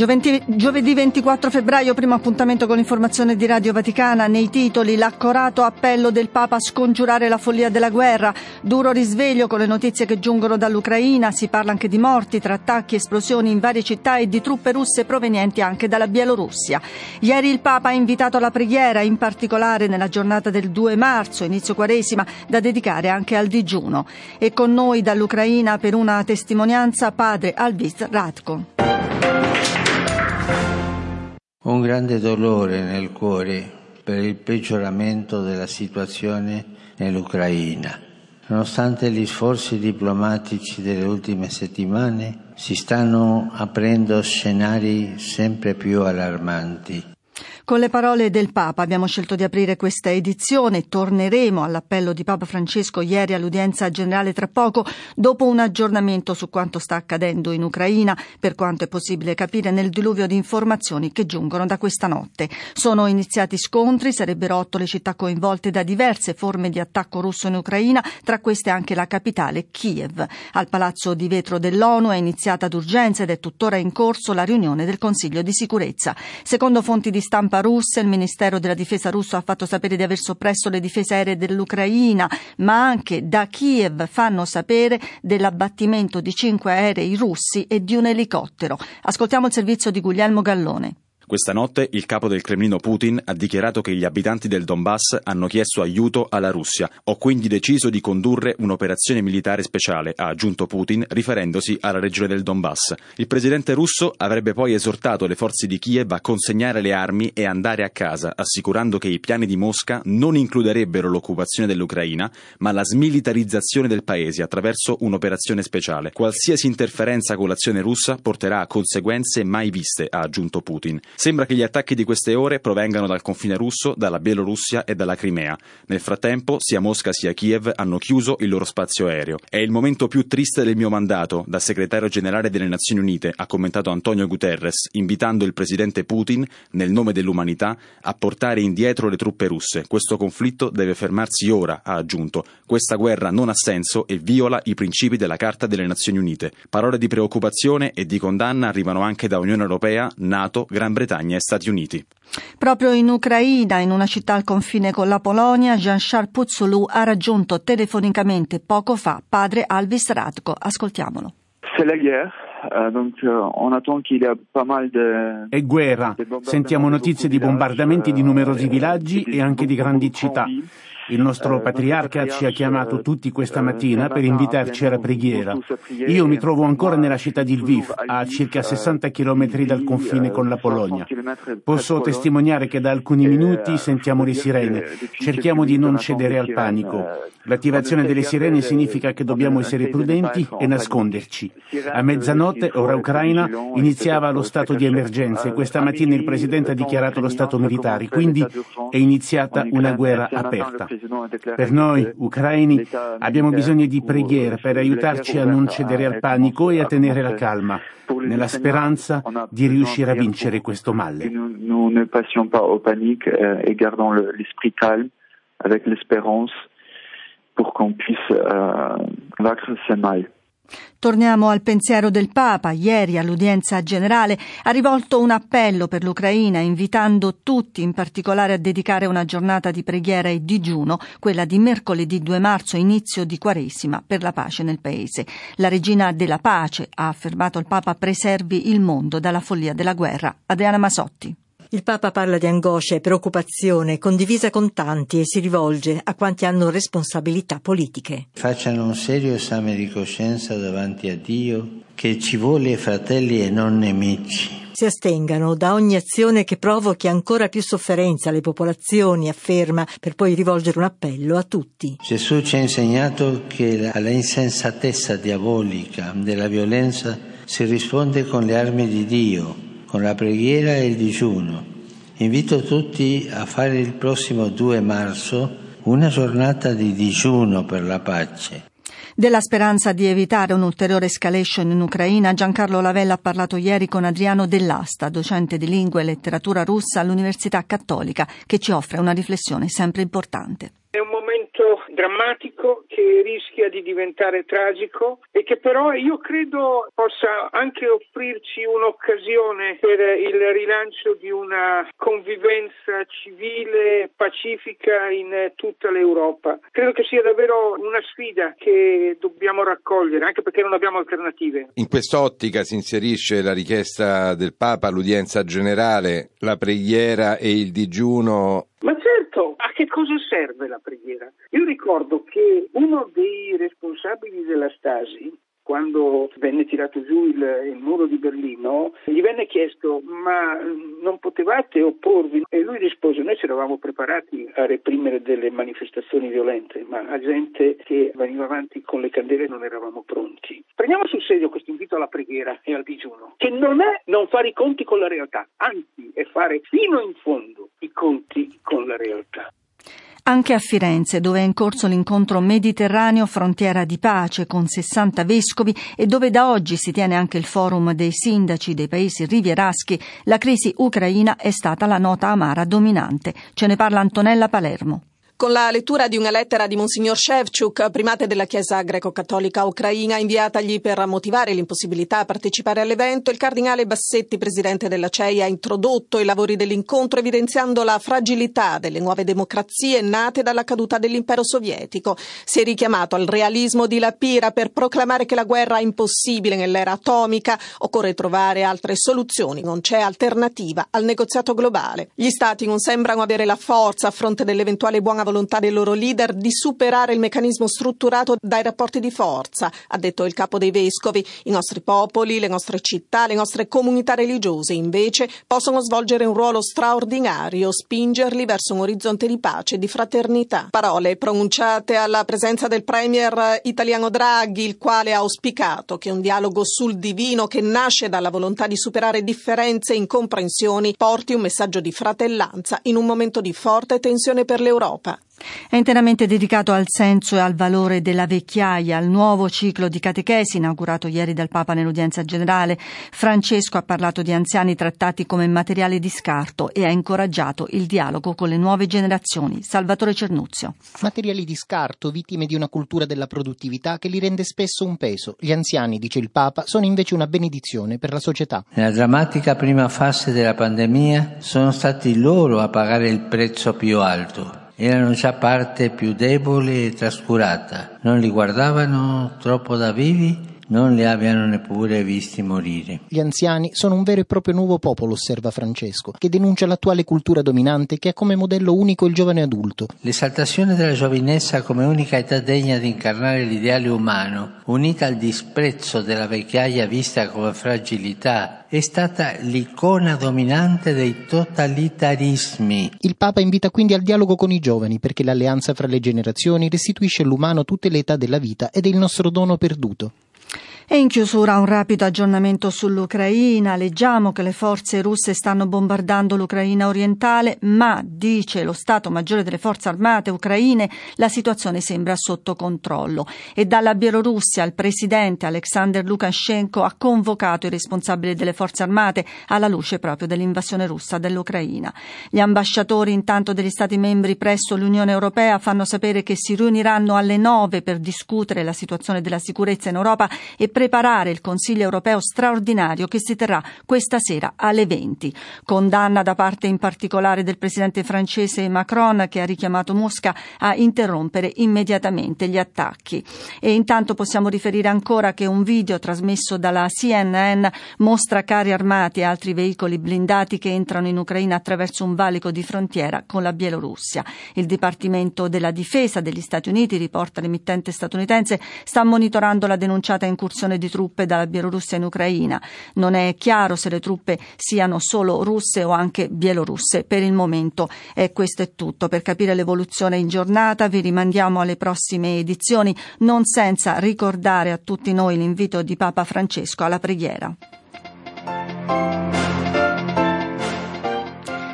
Giovedì, giovedì 24 febbraio, primo appuntamento con l'informazione di Radio Vaticana. Nei titoli, l'accorato appello del Papa a scongiurare la follia della guerra. Duro risveglio con le notizie che giungono dall'Ucraina. Si parla anche di morti tra attacchi esplosioni in varie città e di truppe russe provenienti anche dalla Bielorussia. Ieri il Papa ha invitato alla preghiera, in particolare nella giornata del 2 marzo, inizio quaresima, da dedicare anche al digiuno. E con noi dall'Ucraina per una testimonianza padre Alvis Radko. Un grande dolore nel cuore per il peggioramento della situazione nell'Ucraina. Nonostante gli sforzi diplomatici delle ultime settimane, si stanno aprendo scenari sempre più allarmanti. Con le parole del Papa abbiamo scelto di aprire questa edizione. Torneremo all'appello di Papa Francesco ieri all'udienza generale tra poco, dopo un aggiornamento su quanto sta accadendo in Ucraina, per quanto è possibile capire nel diluvio di informazioni che giungono da questa notte. Sono iniziati scontri, sarebbero otto le città coinvolte da diverse forme di attacco russo in Ucraina, tra queste anche la capitale Kiev. Al palazzo di vetro dell'ONU è iniziata d'urgenza ed è tuttora in corso la riunione del Consiglio di sicurezza. Secondo fonti di stampa russa, il Ministero della Difesa russo ha fatto sapere di aver soppresso le difese aeree dell'Ucraina, ma anche da Kiev fanno sapere dell'abbattimento di cinque aerei russi e di un elicottero. Ascoltiamo il servizio di Guglielmo Gallone. Questa notte il capo del Cremlino Putin ha dichiarato che gli abitanti del Donbass hanno chiesto aiuto alla Russia. Ho quindi deciso di condurre un'operazione militare speciale, ha aggiunto Putin, riferendosi alla regione del Donbass. Il presidente russo avrebbe poi esortato le forze di Kiev a consegnare le armi e andare a casa, assicurando che i piani di Mosca non includerebbero l'occupazione dell'Ucraina, ma la smilitarizzazione del paese attraverso un'operazione speciale. Qualsiasi interferenza con l'azione russa porterà a conseguenze mai viste, ha aggiunto Putin. Sembra che gli attacchi di queste ore provengano dal confine russo, dalla Bielorussia e dalla Crimea. Nel frattempo, sia Mosca sia Kiev hanno chiuso il loro spazio aereo. È il momento più triste del mio mandato, da segretario generale delle Nazioni Unite, ha commentato Antonio Guterres, invitando il presidente Putin, nel nome dell'umanità, a portare indietro le truppe russe. Questo conflitto deve fermarsi ora, ha aggiunto. Questa guerra non ha senso e viola i principi della Carta delle Nazioni Unite. Parole di preoccupazione e di condanna arrivano anche da Unione Europea, NATO, Gran Bretagna Bretagna e Stati Uniti. Proprio in Ucraina, in una città al confine con la Polonia, Jean-Charles Puzzolù ha raggiunto telefonicamente poco fa padre Alvis Radko. Ascoltiamolo. C'est la guerre. È guerra. Sentiamo notizie di bombardamenti di numerosi villaggi e anche di grandi città. Il nostro patriarca ci ha chiamato tutti questa mattina per invitarci alla preghiera. Io mi trovo ancora nella città di Lviv, a circa 60 km dal confine con la Polonia. Posso testimoniare che da alcuni minuti sentiamo le sirene. Cerchiamo di non cedere al panico. L'attivazione delle sirene significa che dobbiamo essere prudenti e nasconderci. A mezzanotte, ora ucraina, iniziava lo stato di emergenza e questa mattina il Presidente ha dichiarato lo stato militare, quindi è iniziata una guerra aperta. Per noi, ucraini, abbiamo bisogno di preghiera per aiutarci a non cedere al panico e a tenere la calma, nella speranza di riuscire a vincere questo male. Nous ne passions pas au panique et gardons l'esprit calme avec l'espérance pour qu'on puisse euh, vaincre ce mal. Torniamo al pensiero del Papa. Ieri all'udienza generale ha rivolto un appello per l'Ucraina, invitando tutti in particolare a dedicare una giornata di preghiera e digiuno, quella di mercoledì 2 marzo, inizio di Quaresima, per la pace nel Paese. La regina della pace, ha affermato il Papa, preservi il mondo dalla follia della guerra. Adriana Masotti. Il Papa parla di angoscia e preoccupazione condivisa con tanti e si rivolge a quanti hanno responsabilità politiche. Facciano un serio esame di coscienza davanti a Dio che ci vuole fratelli e non nemici. Si astengano da ogni azione che provochi ancora più sofferenza alle popolazioni, afferma, per poi rivolgere un appello a tutti. Gesù ci ha insegnato che alla insensatezza diabolica della violenza si risponde con le armi di Dio con la preghiera e il digiuno. Invito tutti a fare il prossimo 2 marzo una giornata di digiuno per la pace. Della speranza di evitare un'ulteriore escalation in Ucraina, Giancarlo Lavella ha parlato ieri con Adriano Dell'Asta, docente di lingua e letteratura russa all'Università Cattolica, che ci offre una riflessione sempre importante. È un momento drammatico che rischia di diventare tragico e che però io credo possa anche offrirci un'occasione per il rilancio di una convivenza civile pacifica in tutta l'Europa. Credo che sia davvero una sfida che dobbiamo raccogliere, anche perché non abbiamo alternative. In quest'ottica si inserisce la richiesta del Papa, l'udienza generale, la preghiera e il digiuno ma che cosa serve la preghiera? Io ricordo che uno dei responsabili della Stasi, quando venne tirato giù il, il, muro di Berlino, gli venne chiesto ma non potevate opporvi? E lui rispose noi ci eravamo preparati a reprimere delle manifestazioni violente, ma a gente che veniva avanti con le candele non eravamo pronti. Prendiamo sul serio questo invito alla preghiera e al digiuno, che non è non fare i conti con la realtà, anzi è fare fino in fondo i conti con la realtà. Anche a Firenze, dove è in corso l'incontro mediterraneo frontiera di pace con 60 vescovi e dove da oggi si tiene anche il forum dei sindaci dei paesi rivieraschi, la crisi ucraina è stata la nota amara dominante. Ce ne parla Antonella Palermo. Con la lettura di una lettera di Monsignor Shevchuk, primate della Chiesa greco-cattolica ucraina, inviatagli per motivare l'impossibilità a partecipare all'evento, il cardinale Bassetti, presidente della CEI, ha introdotto i lavori dell'incontro evidenziando la fragilità delle nuove democrazie nate dalla caduta dell'impero sovietico. Si è richiamato al realismo di Lapira per proclamare che la guerra è impossibile nell'era atomica, occorre trovare altre soluzioni, non c'è alternativa al negoziato globale. Gli stati non sembrano avere la forza a fronte dell'eventuale buona volontà dei loro leader di superare il meccanismo strutturato dai rapporti di forza, ha detto il capo dei vescovi. I nostri popoli, le nostre città, le nostre comunità religiose invece possono svolgere un ruolo straordinario, spingerli verso un orizzonte di pace e di fraternità. Parole pronunciate alla presenza del premier italiano Draghi, il quale ha auspicato che un dialogo sul divino che nasce dalla volontà di superare differenze e incomprensioni porti un messaggio di fratellanza in un momento di forte tensione per l'Europa. È interamente dedicato al senso e al valore della vecchiaia, al nuovo ciclo di catechesi inaugurato ieri dal Papa nell'udienza generale. Francesco ha parlato di anziani trattati come materiale di scarto e ha incoraggiato il dialogo con le nuove generazioni. Salvatore Cernuzio. Materiali di scarto, vittime di una cultura della produttività che li rende spesso un peso. Gli anziani, dice il Papa, sono invece una benedizione per la società. Nella drammatica prima fase della pandemia sono stati loro a pagare il prezzo più alto erano già parte più debole e trascurata, non li guardavano troppo da vivi non li abbiano neppure visti morire. Gli anziani sono un vero e proprio nuovo popolo, osserva Francesco, che denuncia l'attuale cultura dominante che ha come modello unico il giovane adulto. L'esaltazione della giovinezza come unica età degna di incarnare l'ideale umano, unita al disprezzo della vecchiaia vista come fragilità, è stata l'icona dominante dei totalitarismi. Il Papa invita quindi al dialogo con i giovani perché l'alleanza fra le generazioni restituisce all'umano tutte le età della vita ed è il nostro dono perduto. E in chiusura un rapido aggiornamento sull'Ucraina. Leggiamo che le forze russe stanno bombardando l'Ucraina orientale, ma, dice lo Stato Maggiore delle Forze Armate ucraine, la situazione sembra sotto controllo. E dalla Bielorussia il presidente Alexander Lukashenko ha convocato i responsabili delle Forze Armate alla luce proprio dell'invasione russa dell'Ucraina. Gli ambasciatori intanto degli Stati membri presso l'Unione Europea fanno sapere che si riuniranno alle nove per discutere la situazione della sicurezza in Europa e preparare il Consiglio europeo straordinario che si terrà questa sera alle 20. Condanna da parte in particolare del presidente francese Macron che ha richiamato Mosca a interrompere immediatamente gli attacchi. E intanto possiamo riferire ancora che un video trasmesso dalla CNN mostra carri armati e altri veicoli blindati che entrano in Ucraina attraverso un valico di frontiera con la Bielorussia. Il Dipartimento della Difesa degli Stati Uniti, riporta l'emittente statunitense, sta monitorando la denunciata incursione inviazione di truppe dalla Bielorussia in Ucraina. Non è chiaro se le truppe siano solo russe o anche bielorusse. Per il momento eh, questo è tutto. Per capire l'evoluzione in giornata vi rimandiamo alle prossime edizioni, non senza ricordare a tutti noi l'invito di Papa Francesco alla preghiera.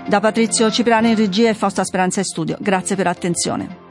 Da Patrizio Cipriani in regia e Fausta Speranza in studio. Grazie per l'attenzione.